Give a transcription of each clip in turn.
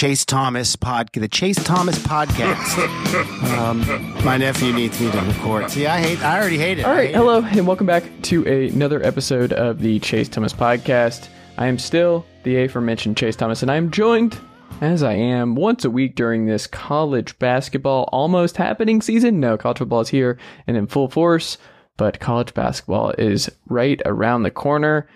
Chase Thomas pod, the Chase Thomas podcast. um, my nephew needs me to record. See, I hate. I already hate it. All right, I right, hate hello, and welcome back to another episode of the Chase Thomas podcast. I am still the aforementioned Chase Thomas, and I am joined, as I am once a week during this college basketball almost happening season. No, college football is here and in full force, but college basketball is right around the corner.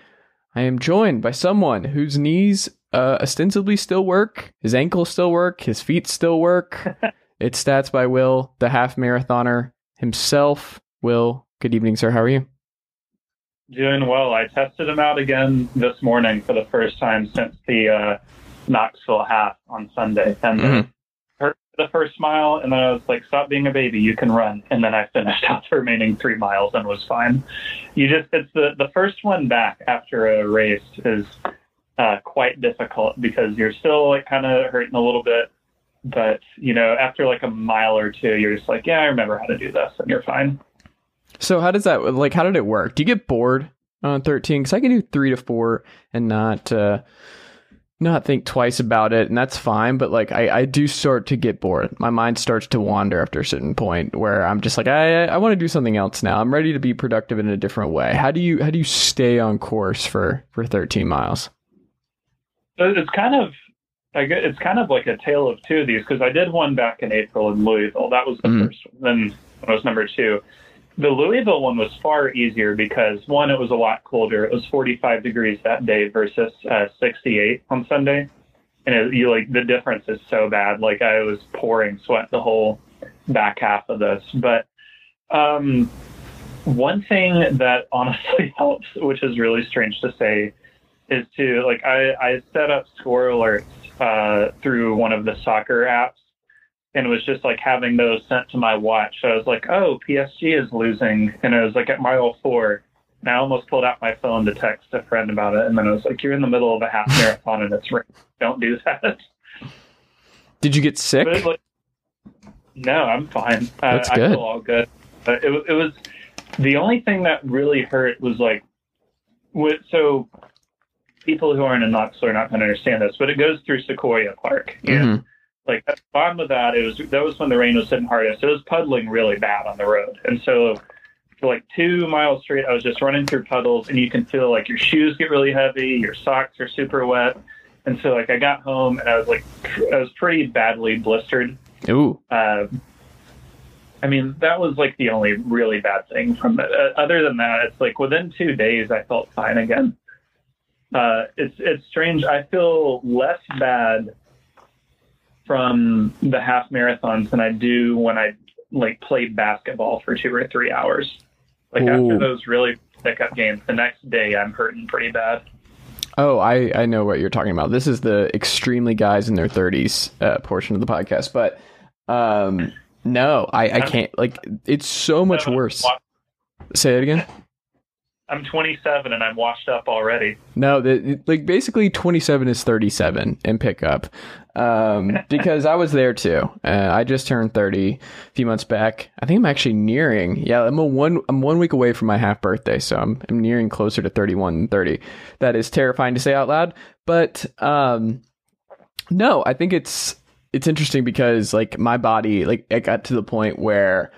I am joined by someone whose knees uh, ostensibly still work, his ankles still work, his feet still work. it's Stats by Will, the half marathoner himself. Will, good evening, sir. How are you? Doing well. I tested him out again this morning for the first time since the uh, Knoxville half on Sunday. And hurt the first mile, and then I was like, stop being a baby, you can run. And then I finished out the remaining three miles and was fine. You just, it's the, the first one back after a race is uh, quite difficult because you're still like kind of hurting a little bit. But, you know, after like a mile or two, you're just like, yeah, I remember how to do this, and you're fine. So how does that like? How did it work? Do you get bored on thirteen? Because I can do three to four and not uh, not think twice about it, and that's fine. But like, I, I do start to get bored. My mind starts to wander after a certain point where I'm just like, I I want to do something else now. I'm ready to be productive in a different way. How do you how do you stay on course for for thirteen miles? So It's kind of, I get, it's kind of like a tale of two of these because I did one back in April in Louisville. That was the Mhm. first one. Then it was number two. The Louisville one was far easier because one, it was a lot colder. It was 45 degrees that day versus uh, 68 on Sunday, and it, you like the difference is so bad. Like I was pouring sweat the whole back half of this, but um, one thing that honestly helps, which is really strange to say, is to like I, I set up score alerts uh, through one of the soccer apps and it was just like having those sent to my watch. So I was like, oh, PSG is losing. And it was like at mile four. And I almost pulled out my phone to text a friend about it. And then I was like, you're in the middle of a half marathon and it's raining. Don't do that. Did you get sick? Like, no, I'm fine. That's I, I feel all good. But it, it was the only thing that really hurt was like, so people who aren't in Knoxville are not going to understand this, but it goes through Sequoia Park. And Mhm. like at the bottom of that, it was that was when the rain was hitting hardest. It was puddling really bad on the road, and so for like two miles straight, I was just running through puddles, and you can feel like your shoes get really heavy, your socks are super wet, and so like I got home and I was like I was pretty badly blistered. Ooh. Um, I mean, that was like the only really bad thing from it. Uh, other than that, it's like within two days, I felt fine again. Uh, it's it's strange. I feel less bad from the half marathons than I do when I like play basketball for two or three hours. Like Ooh. after those really pickup games, the next day I'm hurting pretty bad. Oh, I, I know what you're talking about. This is the extremely guys in their 30s uh, portion of the podcast. But um, no, I, I can't. Like, it's so much worse. Say it again. I'm 27 and I'm washed up already. No, the, like basically 27 is 37 in pickup. Um, because I was there too. Uh, I just turned 30 a few months back. I think I'm actually nearing. Yeah, I'm a one. I'm one week away from my half birthday, so I'm I'm nearing closer to 31 than 30. That is terrifying to say out loud, but um, no, I think it's it's interesting because like my body, like it got to the point where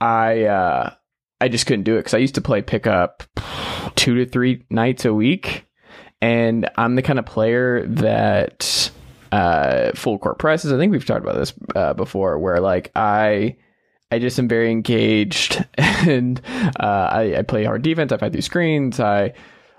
I uh I just couldn't do it because I used to play pickup two to three nights a week, and I'm the kind of player that uh, full court presses. I think we've talked about this uh, before, where like I. I just am very engaged, and uh, I, I play hard defense. I fight through screens. I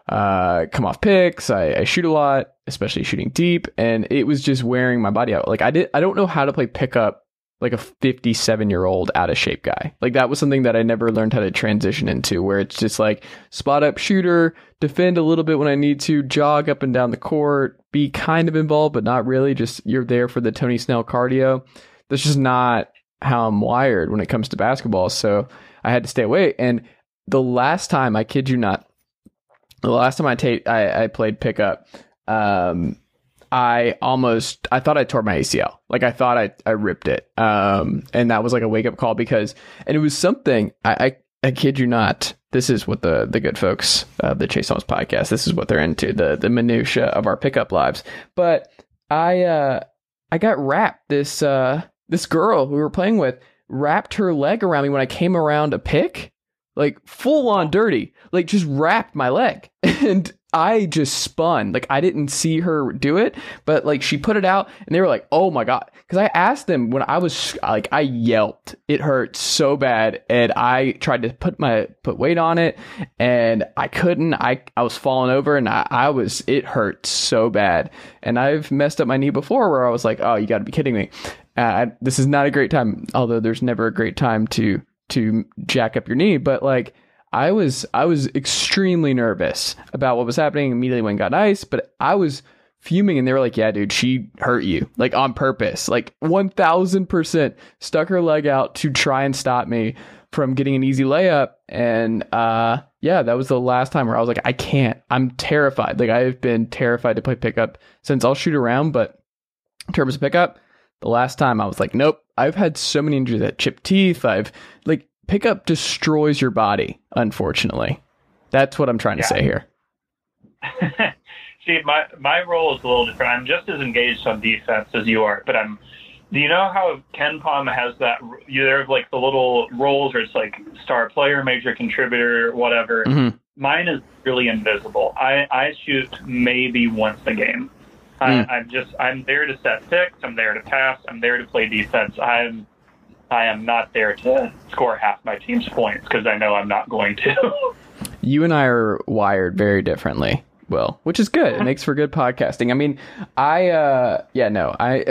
uh, come off picks. I, I shoot a lot, especially shooting deep, and it was just wearing my body out. Like I did, I don't know how to play pickup like a 57 year old out of shape guy. Like that was something that I never learned how to transition into where it's just like spot up shooter, defend a little bit when I need to, jog up and down the court, be kind of involved, but not really. Just you're there for the Tony Snell cardio. That's just not how I'm wired when it comes to basketball. So I had to stay away. And the last time, I kid you not, the last time I, I played pickup, um, I almost I thought I tore my ACL. Like I thought I, I ripped it. Um and that was like a wake up call because and it was something I, I I kid you not. This is what the the good folks of the Chase Thomas podcast. This is what they're into the the minutia of our pickup lives. But I uh I got wrapped. This uh, this girl we were playing with wrapped her leg around me when I came around a pick, like full on dirty, like just wrapped my leg, and I just spun. Like I didn't see her do it, but like she put it out and they were like, "Oh my god." Cuz I asked them when I was like I yelped. It hurt so bad and I tried to put my put weight on it and I couldn't. I I was falling over and I, I was it hurt so bad. And I've messed up my knee before where I was like, "Oh, you got to be kidding me." Uh, this is not a great time, although there's never a great time to to jack up your knee, but like I was I was extremely nervous about what was happening immediately when got ice, but I was fuming and they were like, "Yeah, dude, she hurt you like on purpose, like one thousand percent stuck her leg out to try and stop me from getting an easy layup." And uh, yeah, that was the last time where I was like, "I can't. I'm terrified. Like I've been terrified to play pickup since I'll shoot around, but in terms of pickup." The last time I was like, nope. I've had so many injuries that chipped teeth. I've like pickup destroys your body, unfortunately. That's what I'm trying to Yeah. say here. See, my my role is a little different. I'm just as engaged on defense as you are, but I'm. Do you know how Ken Pom has that? You there have like the little roles, where it's like star player, major contributor, whatever. Mhm. Mine is really invisible. I I shoot maybe once a game. I, Mm. I'm just I'm there to set picks. I'm there to pass. I'm there to play defense. I'm I am not there to score half my team's points because I know I'm not going to. You and I are wired very differently. Will, which is good. It makes for good podcasting. I mean, I uh yeah, no. I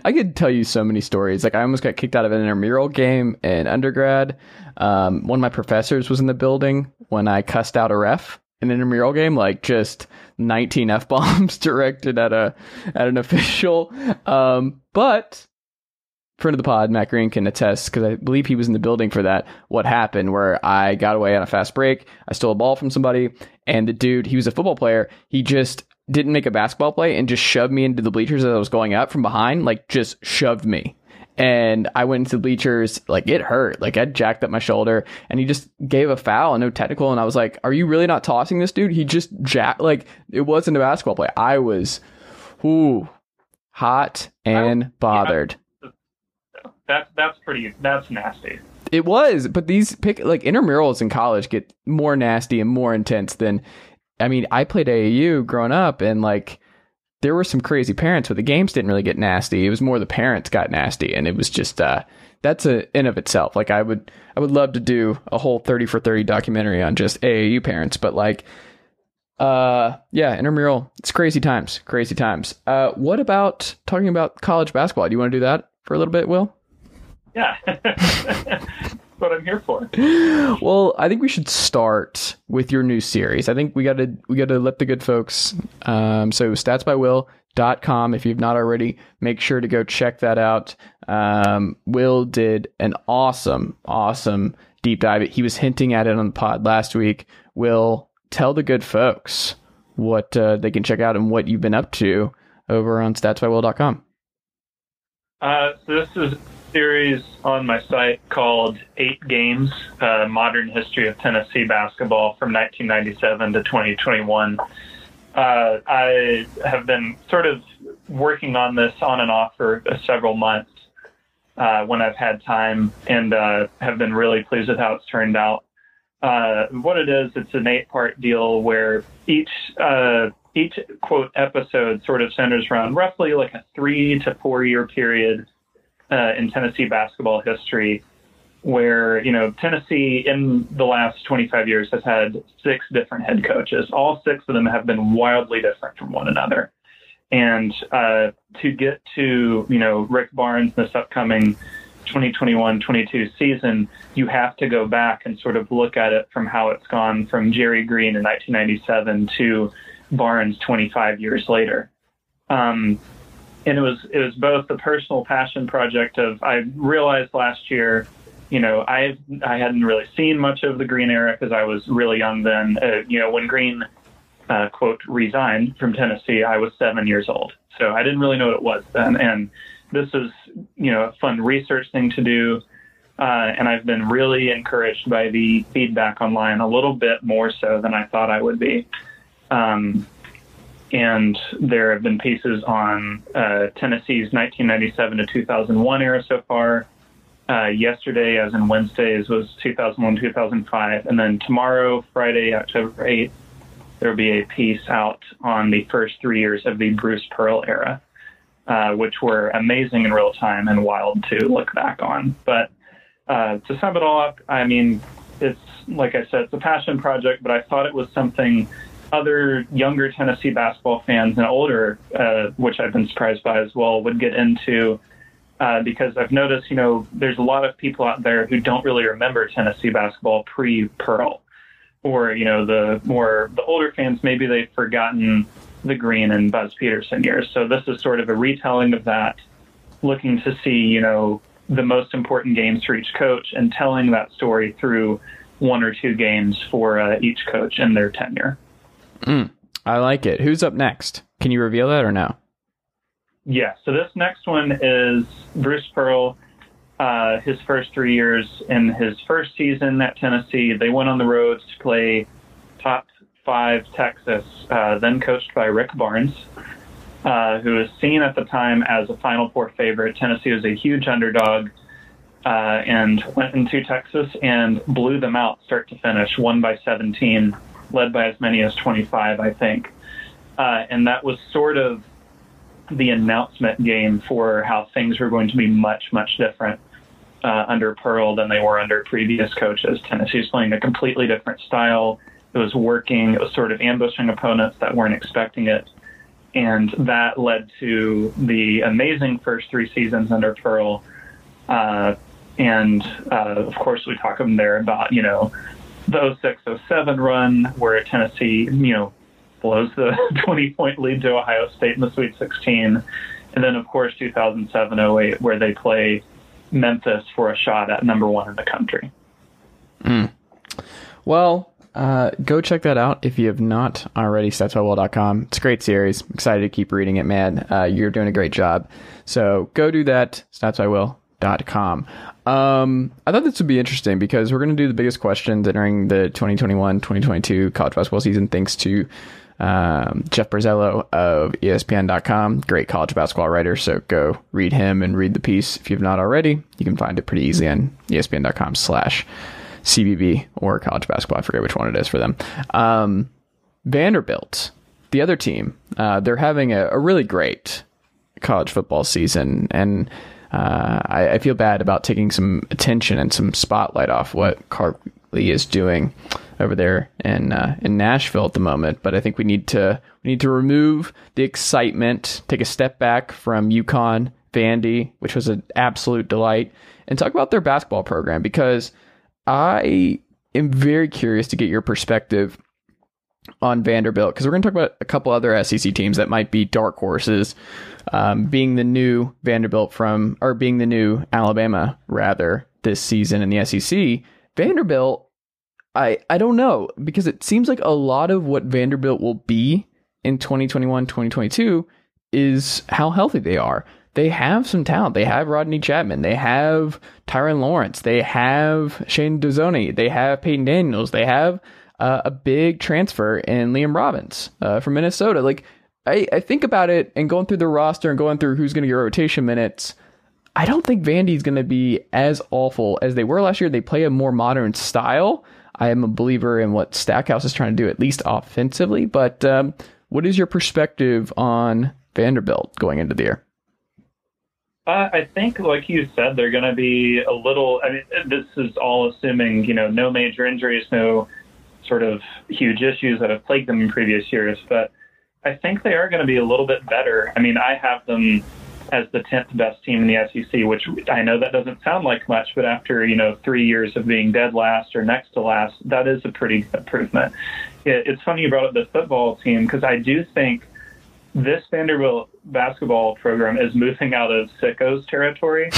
I could tell you so many stories. Like I almost got kicked out of an intramural game in undergrad. Um one of my professors was in the building when I cussed out a ref in an intramural game, like just 19 F bombs directed at a at an official. Um but friend of the pod, Matt Green, can attest because I believe he was in the building for that. What happened where I got away on a fast break, I stole a ball from somebody, and the dude, he was a football player, he just didn't make a basketball play and just shoved me into the bleachers as I was going up from behind, like just shoved me. And I went into the bleachers, like it hurt, like I jacked up my shoulder, and he just gave a foul, and no technical, and I was like, "Are you really not tossing this dude?" He just jacked, like it wasn't a basketball play. I was, ooh, hot and bothered. That's that's pretty that's nasty. It was, but these pick like intramurals in college get more nasty and more intense than. I mean, I played AAU growing up, and like there were some crazy parents, but the games didn't really get nasty. It was more the parents got nasty, and it was just uh, that's a in of itself. Like I would, I would love to do a whole thirty for thirty documentary on just AAU parents, but like, uh, yeah, intramural, it's crazy times, crazy times. Uh, what about talking about college basketball? Do you want to do that for a little bit, Will? Yeah, that's what I'm here for. Well, I think we should start with your new series. I think we got to we got to let the good folks. Um, so statsbywill.com. If you've not already, make sure to go check that out. Um, Will did an awesome, awesome deep dive. He was hinting at it on the pod last week. Will tell the good folks what uh, they can check out and what you've been up to over on statsbywill.com. Uh, so this is a series on my site called Eight Games: uh, Modern History of Tennessee Basketball from 1997 to 2021. Uh, I have been sort of working on this on and off for uh, several months uh, when I've had time, and uh, have been really pleased with how it's turned out. Uh, what it is, it's an eight-part deal where each uh, each quote episode sort of centers around roughly like a three to four year period uh, in Tennessee basketball history, where you know Tennessee in the last 25 years has had six different head coaches. All six of them have been wildly different from one another, and uh, to get to you know Rick Barnes in this upcoming 2021-22 season, you have to go back and sort of look at it from how it's gone from Jerry Green in 1997 to Barnes 25 years later. Um, and it was it was both the personal passion project of I realized last year, you know, I I hadn't really seen much of the Green era because I was really young then. Uh, you know, when Green uh, quote resigned from Tennessee, I was seven years old, so I didn't really know what it was then. And this is you know a fun research thing to do. Uh, and I've been really encouraged by the feedback online a little bit more so than I thought I would be. Um, and there have been pieces on uh, Tennessee's 1997 to 2001 era so far. Uh, yesterday, as in Wednesdays, was 2001 2005. And then tomorrow, Friday, October 8th, there will be a piece out on the first three years of the Bruce Pearl era, uh, which were amazing in real time and wild to look back on. But uh, to sum it all up, I mean, it's like I said, it's a passion project, but I thought it was something other younger Tennessee basketball fans and older, uh, which I've been surprised by as well, would get into. Uh, because I've noticed, you know, there's a lot of people out there who don't really remember Tennessee basketball pre Pearl, or you know, the more the older fans maybe they've forgotten the Green and Buzz Peterson years. So this is sort of a retelling of that, looking to see, you know, the most important games for each coach and telling that story through one or two games for uh, each coach in their tenure. Mm, I like it. Who's up next? Can you reveal that or no? Yeah. So this next one is Bruce Pearl. Uh, his first three years in his first season at Tennessee, they went on the road to play top five Texas, uh, then coached by Rick Barnes, uh, who was seen at the time as a Final Four favorite. Tennessee was a huge underdog. Uh, and went into Texas and blew them out start to finish, won by 17 led by as many as 25, I think. Uh, and that was sort of the announcement game for how things were going to be much, much different uh, under Pearl than they were under previous coaches. Tennessee was playing a completely different style. It was working, it was sort of ambushing opponents that weren't expecting it. And that led to the amazing first three seasons under Pearl. Uh, and uh, of course, we talk them there about, you know, the 06 07 run where Tennessee, you know, blows the 20 point lead to Ohio State in the Sweet 16. And then, of course, 2007 08, where they play Memphis for a shot at number one in the country. Mm. Well, uh, go check that out if you have not already. StatsByWill.com. It's a great series. Excited to keep reading it, man. Uh, you're doing a great job. So go do that. StatsByWill.com. Um, I thought this would be interesting because we're going to do the biggest questions during the 2021-2022 college basketball season, thanks to um, Jeff Borzello of ESPN.com, great college basketball writer. So go read him and read the piece if you've not already. You can find it pretty easy on ESPN.com slash CBB or college basketball. I forget which one it is for them. Um, Vanderbilt, the other team, uh, they're having a, a really great college football season and uh, I, I, feel bad about taking some attention and some spotlight off what Clark Lea is doing over there in uh, in Nashville at the moment. But I think we need to we need to remove the excitement, take a step back from UConn, Vandy, which was an absolute delight, and talk about their basketball program because I am very curious to get your perspective on Vanderbilt because we're going to talk about a couple other SEC teams that might be dark horses um, being the new Vanderbilt from, or being the new Alabama rather this season in the SEC, Vanderbilt, I I don't know because it seems like a lot of what Vanderbilt will be in 2021, 2022 is how healthy they are. They have some talent. They have Rodney Chatman. They have Tyrin Lawrence. They have Shane Dezonie. They have Peyton Daniels. They have uh, a big transfer in Liam Robbins uh, from Minnesota. Like I, I think about it and going through the roster and going through who's going to get rotation minutes. I don't think Vandy's going to be as awful as they were last year. They play a more modern style. I am a believer in what Stackhouse is trying to do, at least offensively. But um, what is your perspective on Vanderbilt going into the year? Uh, I think, like you said, they're going to be a little. I mean, this is all assuming you know no major injuries, no sort of huge issues that have plagued them in previous years. But I think they are going to be a little bit better. I mean, I have them as the 10th best team in the SEC, which I know that doesn't sound like much, but after, you know, three years of being dead last or next to last, that is a pretty good improvement. It, it's funny you brought up the football team because I do think this Vanderbilt basketball program is moving out of sickos territory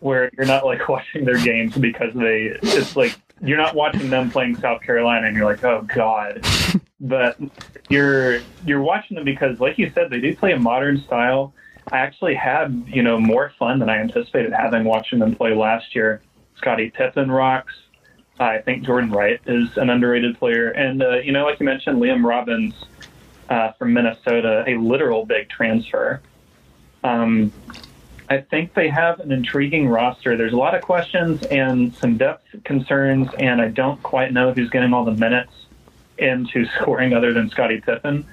where you're not like watching their games because they, it's like, you're not watching them playing South Carolina and you're like, oh God. but you're you're watching them because, like you said, they do play a modern style. I actually had you know more fun than I anticipated having watching them play last year. Scotty Pippen rocks. I think Jordan Wright is an underrated player, and uh, you know, like you mentioned, Liam Robbins. uh, from Minnesota, a literal big transfer. Um, I think they have an intriguing roster. There's a lot of questions and some depth concerns, and I don't quite know who's getting all the minutes into scoring other than Scotty Pippen.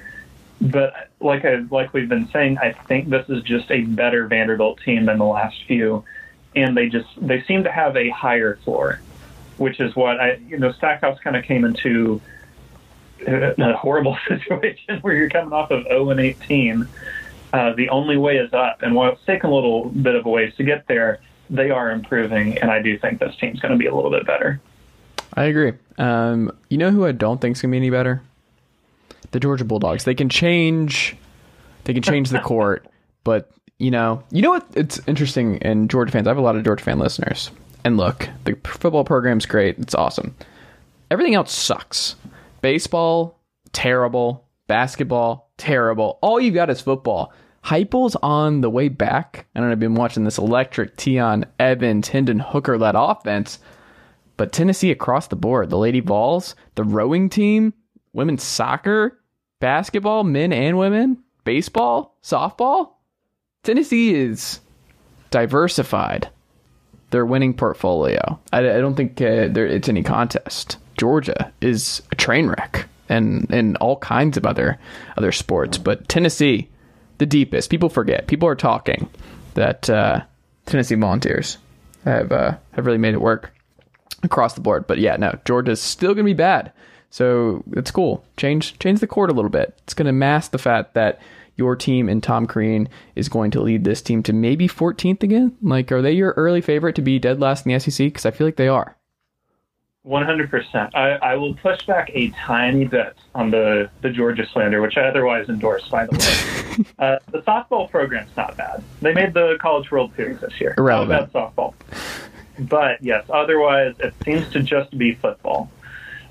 But like I like we've been saying, I think this is just a better Vanderbilt team than the last few, and they just they seem to have a higher floor, which is what I you know Stackhouse kind of came into a horrible situation where you're coming off of 0 and 18. Uh, the only way is up, and while it's taken a little bit of a ways to get there, they are improving, and I do think this team's going to be a little bit better. I agree. Um, you know who I don't think is going to be any better? The Georgia Bulldogs. They can change. They can change the court, but you know, you know what? It's interesting. And Georgia fans, I have a lot of Georgia fan listeners. And look, the football program's great. It's awesome. Everything else sucks. Baseball, terrible. Basketball, terrible. All you've got is football. Heupel's on the way back, and I've been watching this electric Tiyon Evans, Hendon Hooker led offense. But Tennessee across the board, the Lady Vols, the rowing team, women's soccer, basketball, men and women, baseball, softball. Tennessee is diversified. Their winning portfolio. I, I don't think uh, there, it's any contest. Georgia is a train wreck, and and all kinds of other other sports. But Tennessee, the deepest. People forget. People are talking that uh, Tennessee Volunteers have uh, have really made it work across the board. But yeah, no, Georgia's still to be bad. So it's cool. Change change the court a little bit. It's to mask the fact that your team and Tom Crean is going to lead this team to maybe 14th again. Like, are they your early favorite to be dead last in the SEC? Because I feel like they are. 100%. I, I will push back a tiny bit on the, the Georgia slander, which I otherwise endorse, by the way. uh, the softball program's not bad. They made the College World Series this year. Irrelevant. Not bad softball. But yes, otherwise, it seems to just be football.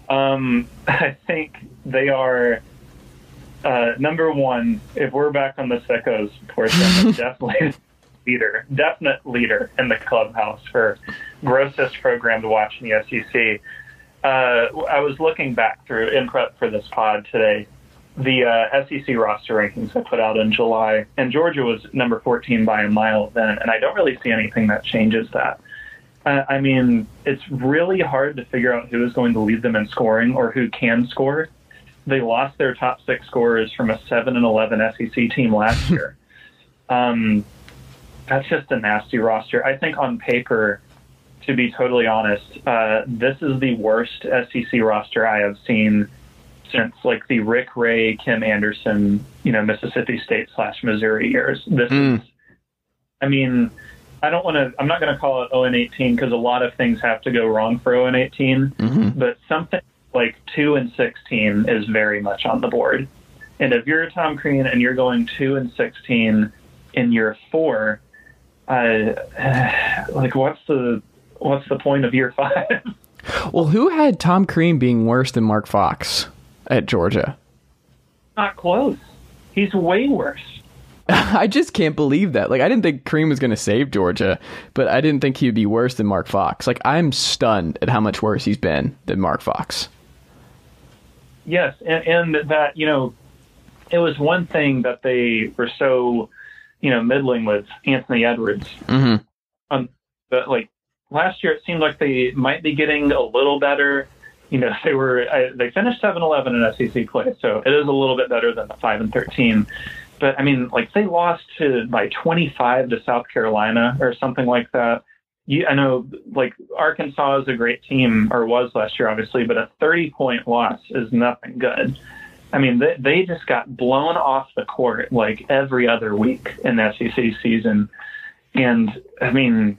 Um, I think they are uh, number one. If we're back on the sickos portion, definitely a leader, definite leader in the clubhouse for grossest program to watch in the SEC. Uh, I was looking back through in prep for this pod today, the uh, SEC roster rankings I put out in July, and Georgia was number 14 by a mile then, and I don't really see anything that changes that. Uh, I mean, it's really hard to figure out who is going to lead them in scoring or who can score. They lost their top six scorers from a 7 and 11 SEC team last year. Um, that's just a nasty roster. I think on paper, to be totally honest, uh, this is the worst SEC roster I have seen since like the Rick Ray, Kim Anderson, you know, Mississippi State slash Missouri years. This Mm. is, I mean, I don't want to. I'm not going to call it 0 and 18 because a lot of things have to go wrong for 0 and 18. Mm-hmm. But something like 2 and 16 is very much on the board. And if you're Tom Crean and you're going 2 and 16 in year four, uh, like what's the what's the point of year five? Well, who had Tom Crean being worse than Mark Fox at Georgia? Not close. He's way worse. I just can't believe that. Like, I didn't think Crean was going to save Georgia, but I didn't think he would be worse than Mark Fox. Like, I'm stunned at how much worse he's been than Mark Fox. Yes, and, and that you know, it was one thing that they were so, you know, middling with Anthony Edwards. Mm-hmm. Um, but like last year, it seemed like they might be getting a little better. You know, they were I, they finished 7-11 in SEC play, so it is a little bit better than the five and thirteen. But I mean, like they lost to by 25 to South Carolina or something like that. You, I know, like Arkansas is a great team, or was last year, obviously, but a 30 point loss is nothing good. I mean, they, they just got blown off the court like every other week in the SEC season. And I mean,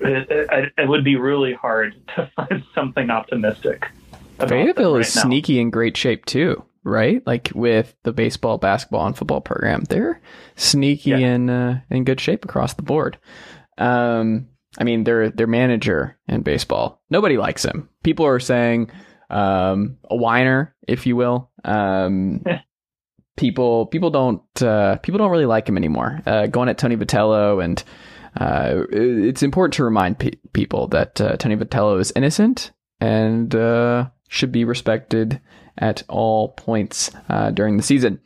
it, it, would be really hard to find something optimistic. Fayetteville right is now. sneaky in great shape too, right? Like with the baseball, basketball, and football program, they're sneaky Yeah. and uh, in good shape across the board. Um, I mean, their their manager in baseball, nobody likes him. People are saying um, a whiner, if you will. Um, people people don't uh, people don't really like him anymore. Uh, going at Tony Vitello, and uh, it's important to remind pe- people that uh, Tony Vitello is innocent and uh, should be respected at all points uh, during the season.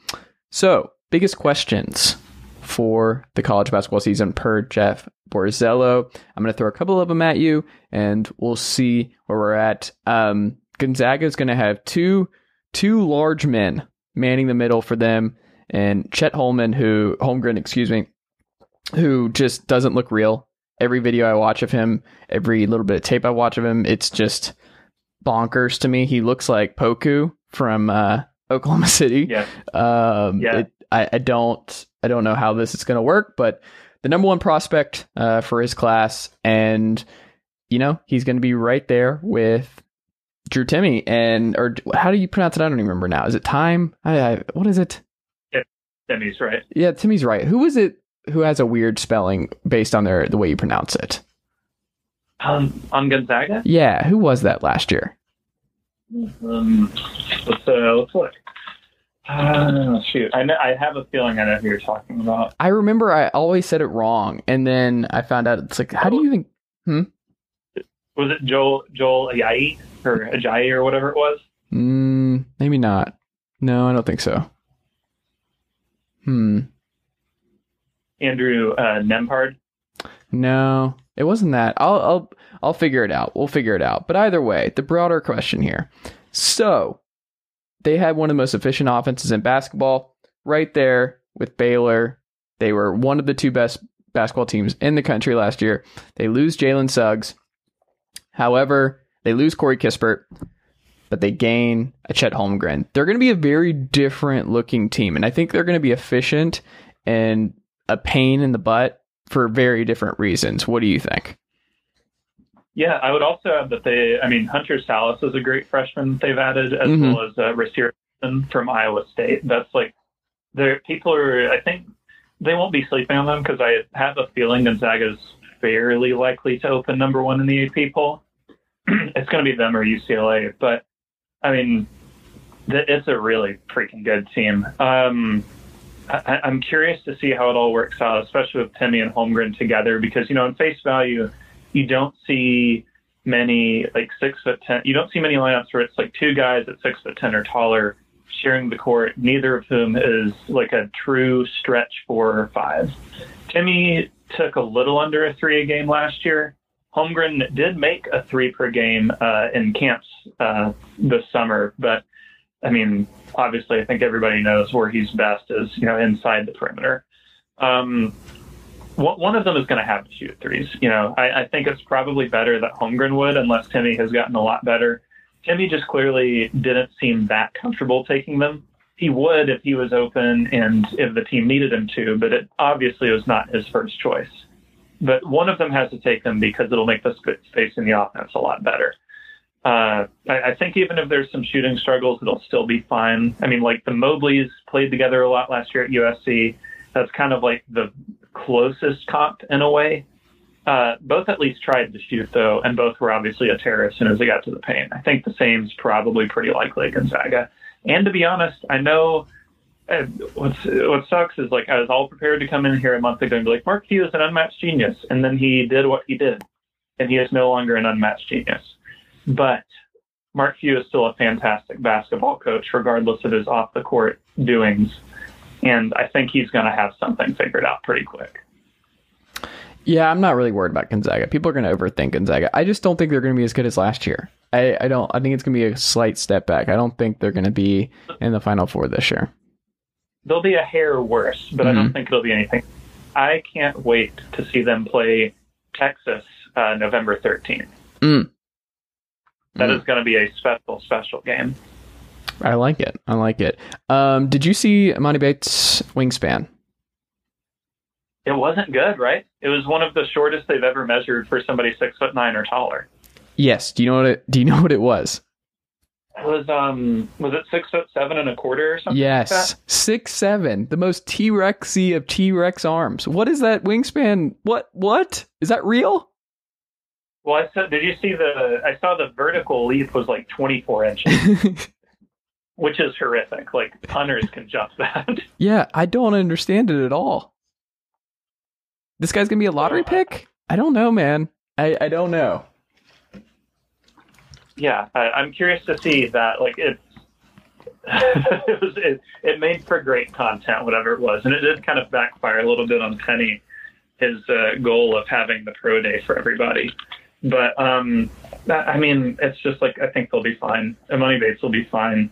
So, biggest questions for the college basketball season per Jeff Borzello. I'm going to throw a couple of them at you, and we'll see where we're at. Um, Gonzaga is going to have two two large men manning the middle for them, and Chet Holman, who Holmgren, excuse me, who just doesn't look real. Every video I watch of him, every little bit of tape I watch of him, it's just bonkers to me. He looks like Poku from uh, Oklahoma City. Yeah. Um, Yeah. It, I, I don't I don't know how this is going to work, but the number one prospect uh, for his class, and you know he's going to be right there with Drew Timme, and or how do you pronounce it? I don't even remember now. Is it time? I, I what is it? Yeah, Timme's right. Yeah, Timme's right. Who was it? Who has a weird spelling based on their the way you pronounce it? Um, on Gonzaga? Yeah, who was that last year? Um, let's, uh, let's look. Uh, shoot. I, know, I have a feeling I know who you're talking about. I remember I always said it wrong, and then I found out it's like, how do you even? Hmm? Was it Joel Joel Ajayi or Ajayi or whatever it was? Mm, maybe not. No, I don't think so. Hmm. Andrew uh, Nembhard. No, it wasn't that. I'll I'll I'll figure it out. We'll figure it out. But either way, the broader question here. So, they had one of the most efficient offenses in basketball, right there with Baylor. They were one of the two best basketball teams in the country last year. They lose Jalen Suggs. However, they lose Corey Kispert, but they gain a Chet Holmgren. They're going to be a very different looking team, and I think they're going to be efficient and a pain in the butt for very different reasons. What do you think? Yeah, I would also add that they, I mean, Hunter Sallis is a great freshman they've added, as Mhm. well as uh, Rasir from Iowa State. That's like, there people are, I think they won't be sleeping on them because I have a feeling Gonzaga's fairly likely to open number one in the AP poll. it's going to be them or UCLA, but I mean, th- it's a really freaking good team. Um, I, I'm curious to see how it all works out, especially with Timme and Holmgren together, because you know, in face value, you don't see many like six foot ten. You don't see many lineups where it's like two guys at six foot ten or taller sharing the court, neither of whom is like a true stretch four or five. Timme took a little under a three a game last year. Holmgren did make a three per game uh, in camps uh, this summer, but I mean, obviously, I think everybody knows where he's best is you know inside the perimeter. Um, one of them is going to have to shoot threes. You know, I, I think it's probably better that Holmgren would, unless Timme has gotten a lot better. Timme just clearly didn't seem that comfortable taking them. He would if he was open and if the team needed him to, but it obviously was not his first choice. But one of them has to take them because it'll make the sp- space in the offense a lot better. Uh, I, I think even if there's some shooting struggles, it'll still be fine. I mean, like the Mobleys played together a lot last year at USC. That's kind of like the closest comp in a way. Uh, both at least tried to shoot though, and both were obviously a terror as soon as they got to the paint. I think the same's probably pretty likely Gonzaga. And to be honest, I know uh, what's what sucks is like I was all prepared to come in here a month ago and be like, Mark Few is an unmatched genius, and then he did what he did, and he is no longer an unmatched genius. But Mark Few is still a fantastic basketball coach, regardless of his off the court doings, and I think he's going to have something figured out pretty quick. Yeah, I'm not really worried about Gonzaga. People are going to overthink Gonzaga. I just don't think they're going to be as good as last year. I, I don't. I think it's going to be a slight step back. I don't think they're going to be in the Final Four this year. They'll be a hair worse, but I don't Mhm. think it'll be anything. I can't wait to see them play Texas uh, November 13th. Mm. That Mm. is going to be a special, special game. I like it. I like it. Um, did you see Emoni Bates' wingspan? It wasn't good, right? It was one of the shortest they've ever measured for somebody six foot nine or taller. Yes. Do you know what it? Do you know what it was? It was um was it six foot seven and a quarter or something? Yes, Like that? six seven, the most T Rexy of T Rex arms. What is that wingspan? What? What is that real? Well, I said, did you see the? I saw the vertical leap was like twenty four inches, which is horrific. Like punters can jump that. yeah, I don't understand it at all. This guy's gonna be a lottery pick? I don't know, man. I, I don't know. yeah, I, I'm curious to see that. Like it's it was it, it made for great content, whatever it was, and it did kind of backfire a little bit on Penny, his uh, goal of having the pro day for everybody. But um, I mean, it's just like I think they'll be fine. Emoni Bates will be fine.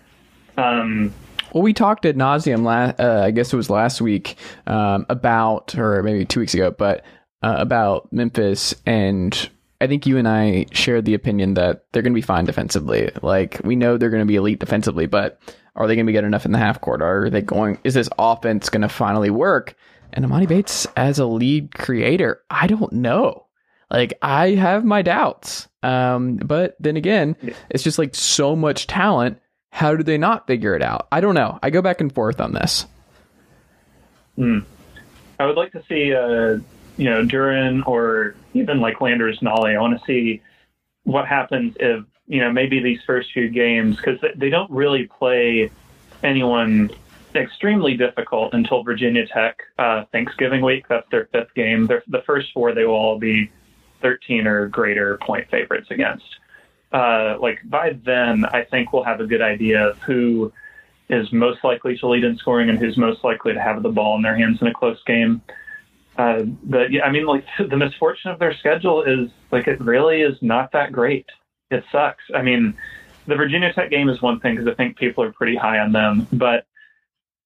Um, well, we talked at nauseum. Last, uh, I guess it was last week um, about, or maybe two weeks ago, but uh, about Memphis, and I think you and I shared the opinion that they're going to be fine defensively. Like we know they're going to be elite defensively, but are they going to be good enough in the half court? Are they going? Is this offense going to finally work? And Emoni Bates as a lead creator, I don't know. Like I have my doubts. Um, but then again, it's just like so much talent. How do they not figure it out? I don't know. I go back and forth on this. Hmm. I would like to see, uh, you know, Duren or even like Landers Nolley. I want to see what happens if you know maybe these first few games because they don't really play anyone extremely difficult until Virginia Tech uh, Thanksgiving week. That's their fifth game. They're, the first four they will all be 13 or greater point favorites against. Uh, like by then, I think we'll have a good idea of who is most likely to lead in scoring and who's most likely to have the ball in their hands in a close game. Uh, but yeah, I mean, like the misfortune of their schedule is like it really is not that great. It sucks. I mean, the Virginia Tech game is one thing because I think people are pretty high on them, but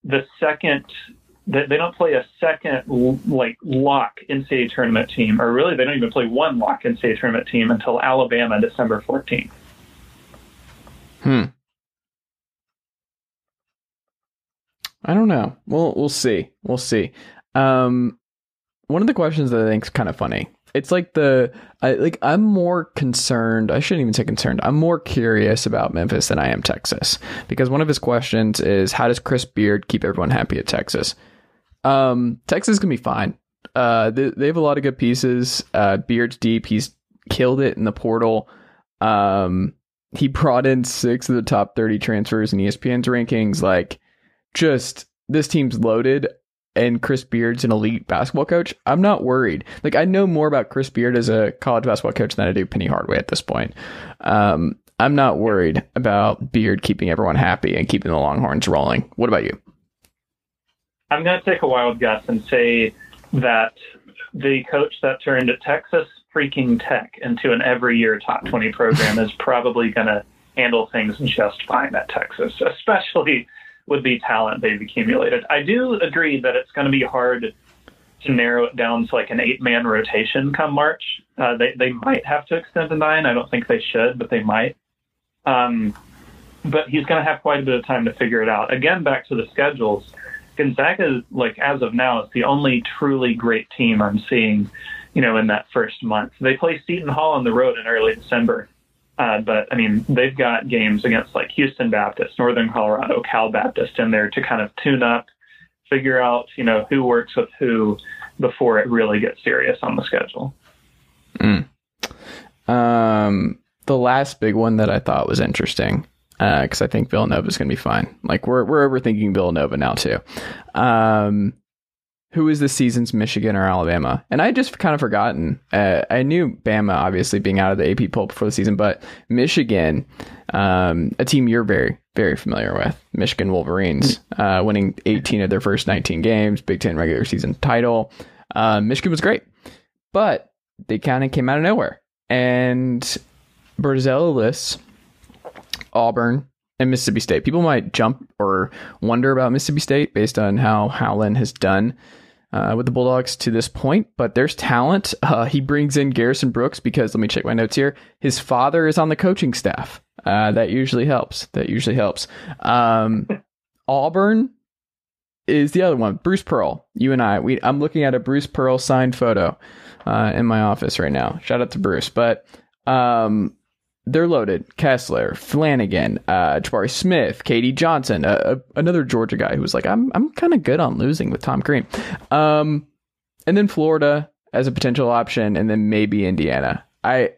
the second they, they don't play a second like lock NCAA tournament team, or really they don't even play one lock NCAA tournament team until Alabama December 14th. Hmm. I don't know. We'll we'll see. We'll see. Um, one of the questions that I think is kind of funny. It's like the I like I'm more concerned. I shouldn't even say concerned. I'm more curious about Memphis than I am Texas because one of his questions is how does Chris Beard keep everyone happy at Texas? Um, Texas can be fine. Uh, they, they, have a lot of good pieces. Uh, Beard's deep. He's killed it in the portal. Um, he brought in six of the top 30 transfers in ESPN's rankings. Like, just this team's loaded, and Chris Beard's an elite basketball coach. I'm not worried. Like, I know more about Chris Beard as a college basketball coach than I do Penny Hardaway at this point. Um, I'm not worried about Beard keeping everyone happy and keeping the Longhorns rolling. What about you? I'm going to take a wild guess and say that the coach that turned Texas freaking Tech into an every year top 20 program is probably going to handle things just fine at Texas, especially with the talent they've accumulated. I do agree that it's going to be hard to narrow it down to like an eight man rotation come March. Uh, they, they might have to extend to nine. I don't think they should, but they might. Um, but he's going to have quite a bit of time to figure it out. Again, back to the schedules Gonzaga, like as of now, is the only truly great team I'm seeing, you know, in that first month. They play Seton Hall on the road in early December, uh, but I mean, they've got games against like Houston Baptist, Northern Colorado, Cal Baptist in there to kind of tune up, figure out, you know, who works with who before it really gets serious on the schedule. Mm. Um, the last big one that I thought was interesting because uh, I think Villanova is going to be fine. Like we're we're overthinking Villanova now too. Um, who is this season's Michigan or Alabama? And I just kind of forgotten. Uh, I knew Bama obviously being out of the AP poll before the season, but Michigan, um, a team you're very very familiar with, Michigan Wolverines, uh, winning 18 of their first 19 games, Big Ten regular season title. Uh, Michigan was great, but they kind of came out of nowhere. And Borzello's Auburn, and Mississippi State. People might jump or wonder about Mississippi State based on how Howland has done uh, with the Bulldogs to this point, but there's talent. Uh, he brings in Garrison Brooks because let me check my notes here. His father is on the coaching staff. Uh, that usually helps. That usually helps. Um, Auburn is the other one. Bruce Pearl. You and I. We. I'm looking at a Bruce Pearl signed photo uh, in my office right now. Shout out to Bruce. But um, they're loaded. Kessler, Flanigan, uh, Jabari Smith, K.D. Johnson, uh, uh, another Georgia guy who was like, I'm I'm kind of good on losing with Tom Crean. Um, and then Florida as a potential option, and then maybe Indiana. I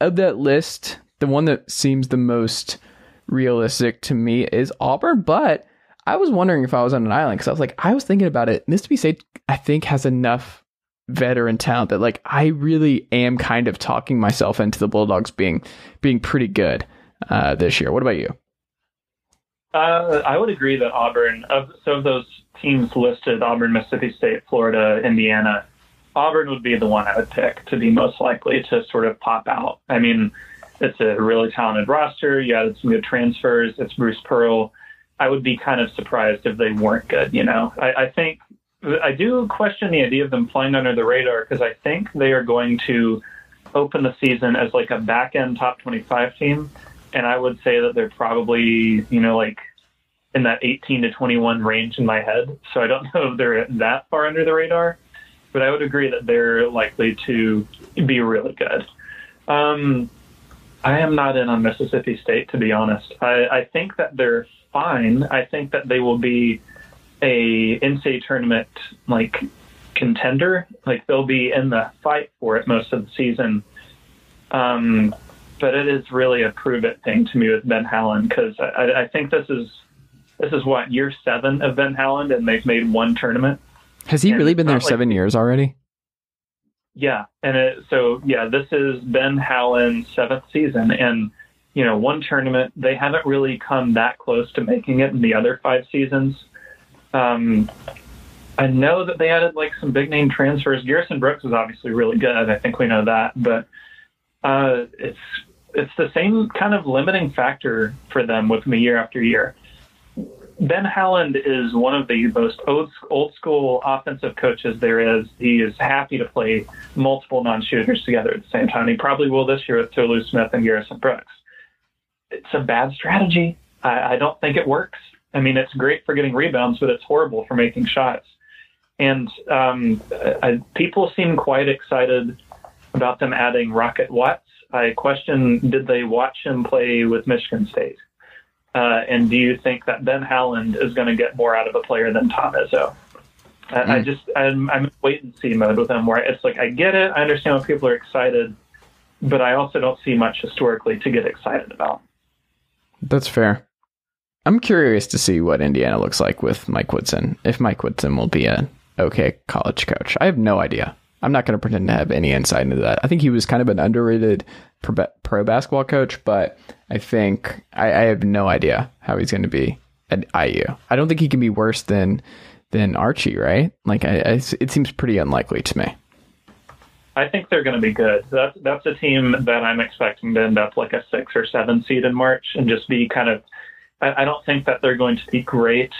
of that list, the one that seems the most realistic to me is Auburn, but I was wondering if I was on an island because I was like, I was thinking about it. Mississippi State, I think, has enough veteran talent that like I really am kind of talking myself into the Bulldogs being being pretty good uh, this year. What about you? Uh, I would agree that Auburn, of so of those teams listed, Auburn, Mississippi State, Florida, Indiana, Auburn would be the one I would pick to be most likely to sort of pop out. I mean, it's a really talented roster. You added some good transfers. It's Bruce Pearl. I would be kind of surprised if they weren't good. You know, I, I think I do question the idea of them flying under the radar because I think they are going to open the season as like a back end top 25 team. And I would say that they're probably, you know, like in that 18 to 21 range in my head. So I don't know if they're that far under the radar, but I would agree that they're likely to be really good. Um, I am not in on Mississippi State, to be honest. I, I think that they're fine. I think that they will be a NCAA tournament like contender. Like they'll be in the fight for it most of the season. Um, but it is really a prove it thing to me with Ben Howland because I, I think this is this is what year seven of Ben Howland, and they've made one tournament. Has he And really been there like- seven years already? Yeah, and it, so yeah, this is Ben Howland's seventh season, and you know, one tournament. They haven't really come that close to making it in the other five seasons. Um, I know that they added like some big name transfers. Garrison Brooks is obviously really good. I think we know that, but uh, it's it's the same kind of limiting factor for them with me year after year. Ben Howland is one of the most old, old school offensive coaches there is. He is happy to play multiple non shooters together at the same time. He probably will this year with Tolu Smith and Garrison Brooks. It's a bad strategy. I, I don't think it works. I mean, it's great for getting rebounds, but it's horrible for making shots. And um, I, people seem quite excited about them adding Rocket Watts. I question did they watch him play with Michigan State? Uh, and do you think that Ben Howland is going to get more out of a player than Tom Izzo? I, I just I'm, I'm in wait and see mode with him, where it's like I get it, I understand why people are excited, but I also don't see much historically to get excited about. That's fair. I'm curious to see what Indiana looks like with Mike Woodson. If Mike Woodson will be a okay college coach, I have no idea. I'm not going to pretend to have any insight into that. I think he was kind of an underrated pro, pro basketball coach, but I think I, I have no idea how he's going to be at IU. I don't think he can be worse than than Archie, right? Like, I, I, it seems pretty unlikely to me. I think they're going to be good. That's that's a team that I'm expecting to end up like a six or seven seed in March and just be kind of. I, I don't think that they're going to be great.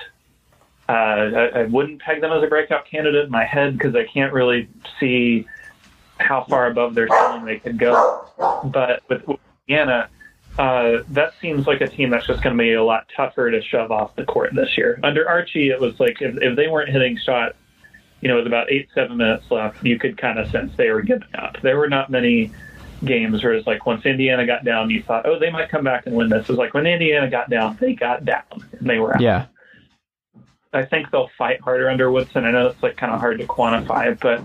Uh, I, I wouldn't peg them as a breakout candidate in my head because I can't really see how far above their ceiling they could go. But with with Indiana, uh, that seems like a team that's just going to be a lot tougher to shove off the court this year. Under Archie, it was like if, if they weren't hitting shots you know, with about eight, seven minutes left, you could kind of sense they were giving up. There were not many games where it's like once Indiana got down, you thought, oh, they might come back and win this. It was like when Indiana got down, they got down and they were out. Yeah. I think they'll fight harder under Woodson. I know it's like kind of hard to quantify, but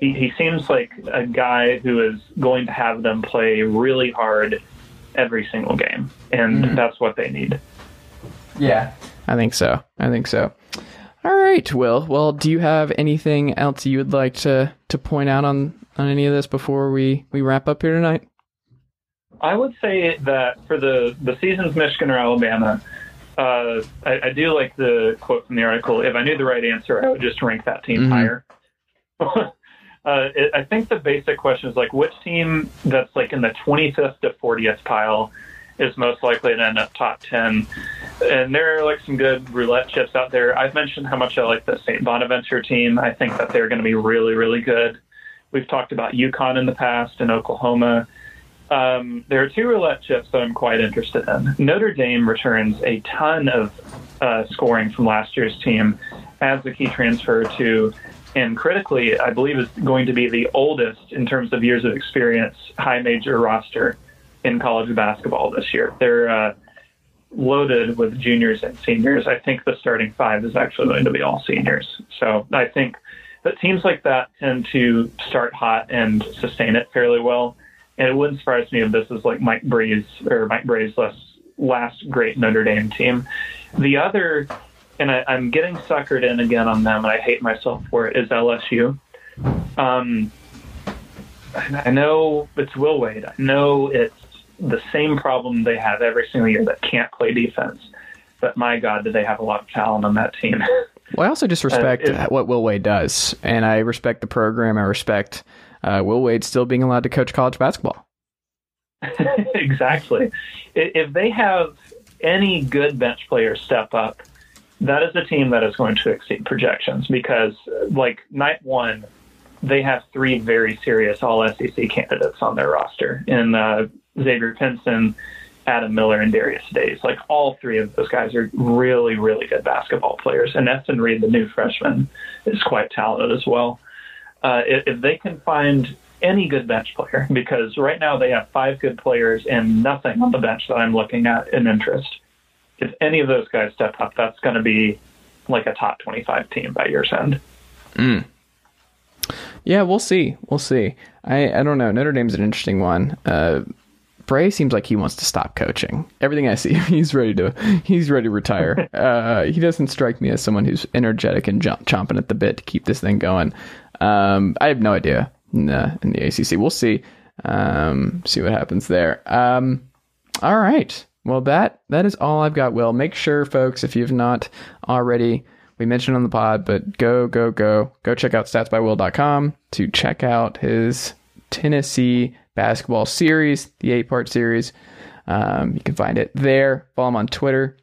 he, he seems like a guy who is going to have them play really hard every single game, and mm-hmm. that's what they need. Yeah. I think so. I think so. All right, Will. Well, do you have anything else you would like to to point out on on any of this before we we wrap up here tonight? I would say that for the the seasons Michigan or Alabama, uh, I, I do like the quote from the article. If I knew the right answer, I would just rank that team Mhm. higher. uh, it, I think the basic question is like, which team that's like in the 25th to 40th pile is most likely to end up top 10? And there are like some good roulette chips out there. I've mentioned how much I like the St. Bonaventure team. I think that they're going to be really, really good. We've talked about UConn in the past and Oklahoma. Um, there are two roulette chips that I'm quite interested in. Notre Dame returns a ton of uh, scoring from last year's team, adds a key transfer to, and critically, I believe is going to be the oldest in terms of years of experience high major roster in college basketball this year. They're uh, loaded with juniors and seniors. I think the starting five is actually going to be all seniors. So I think that teams like that tend to start hot and sustain it fairly well. And it wouldn't surprise me if this is like Mike Brey's or Mike Brey's last, last great Notre Dame team. The other, and I, I'm getting suckered in again on them, and I hate myself for it, is LSU. Um, I know it's Will Wade. I know it's the same problem they have every single year that can't play defense. but my God, do they have a lot of talent on that team? Well, I also just respect Uh, what Will Wade does, and I respect the program. I respect uh, Will Wade still being allowed to coach college basketball. exactly. If they have any good bench players step up, that is a team that is going to exceed projections because, uh, like night one, they have three very serious All SEC candidates on their roster in uh, Xavier Pinson, Adam Miller, and Darius Days. Like all three of those guys are really, really good basketball players. And Efton Reid, the new freshman, is quite talented as well. Uh, if, if they can find any good bench player, because right now they have five good players and nothing on the bench that I'm looking at in interest. If any of those guys step up, that's going to be like a top 25 team by year's end. Yeah, we'll see. We'll see. I, I don't know. Notre Dame's an interesting one. Uh, Brey seems like he wants to stop coaching. Everything I see, he's ready to he's ready to retire. uh, he doesn't strike me as someone who's energetic and jump, chomping at the bit to keep this thing going. Um, I have no idea in the, in the ACC. We'll see. Um, see what happens there. Um, all right. Well, that that is all I've got. Will make sure, folks, if you've not already, we mentioned on the pod, but go go go go check out statsbywill.com to check out his Tennessee basketball series, the eight part series. Um, you can find it there. Follow him on Twitter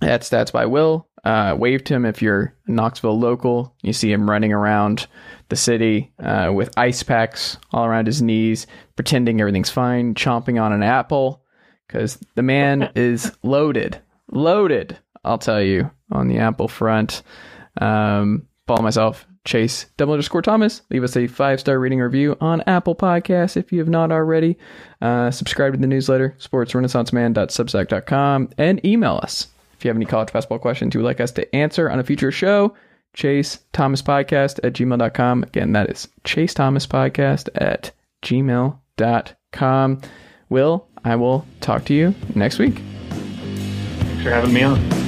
at Stats by Will. Uh, wave to him if you're a Knoxville local. You see him running around the city uh, with ice packs all around his knees, pretending everything's fine, chomping on an apple because the man is loaded, loaded. I'll tell you on the Apple front. Um, follow myself, Chase double underscore Thomas. Leave us a five star rating review on Apple Podcasts if you have not already. Uh, subscribe to the newsletter, sportsrenaissanceman.substack.com, and email us if you have any college basketball questions you would like us to answer on a future show. Chase Thomas Podcast at gmail.com. Again, that is Chase Thomas Podcast at gmail.com. Will, I will talk to you next week. Thanks for having me on.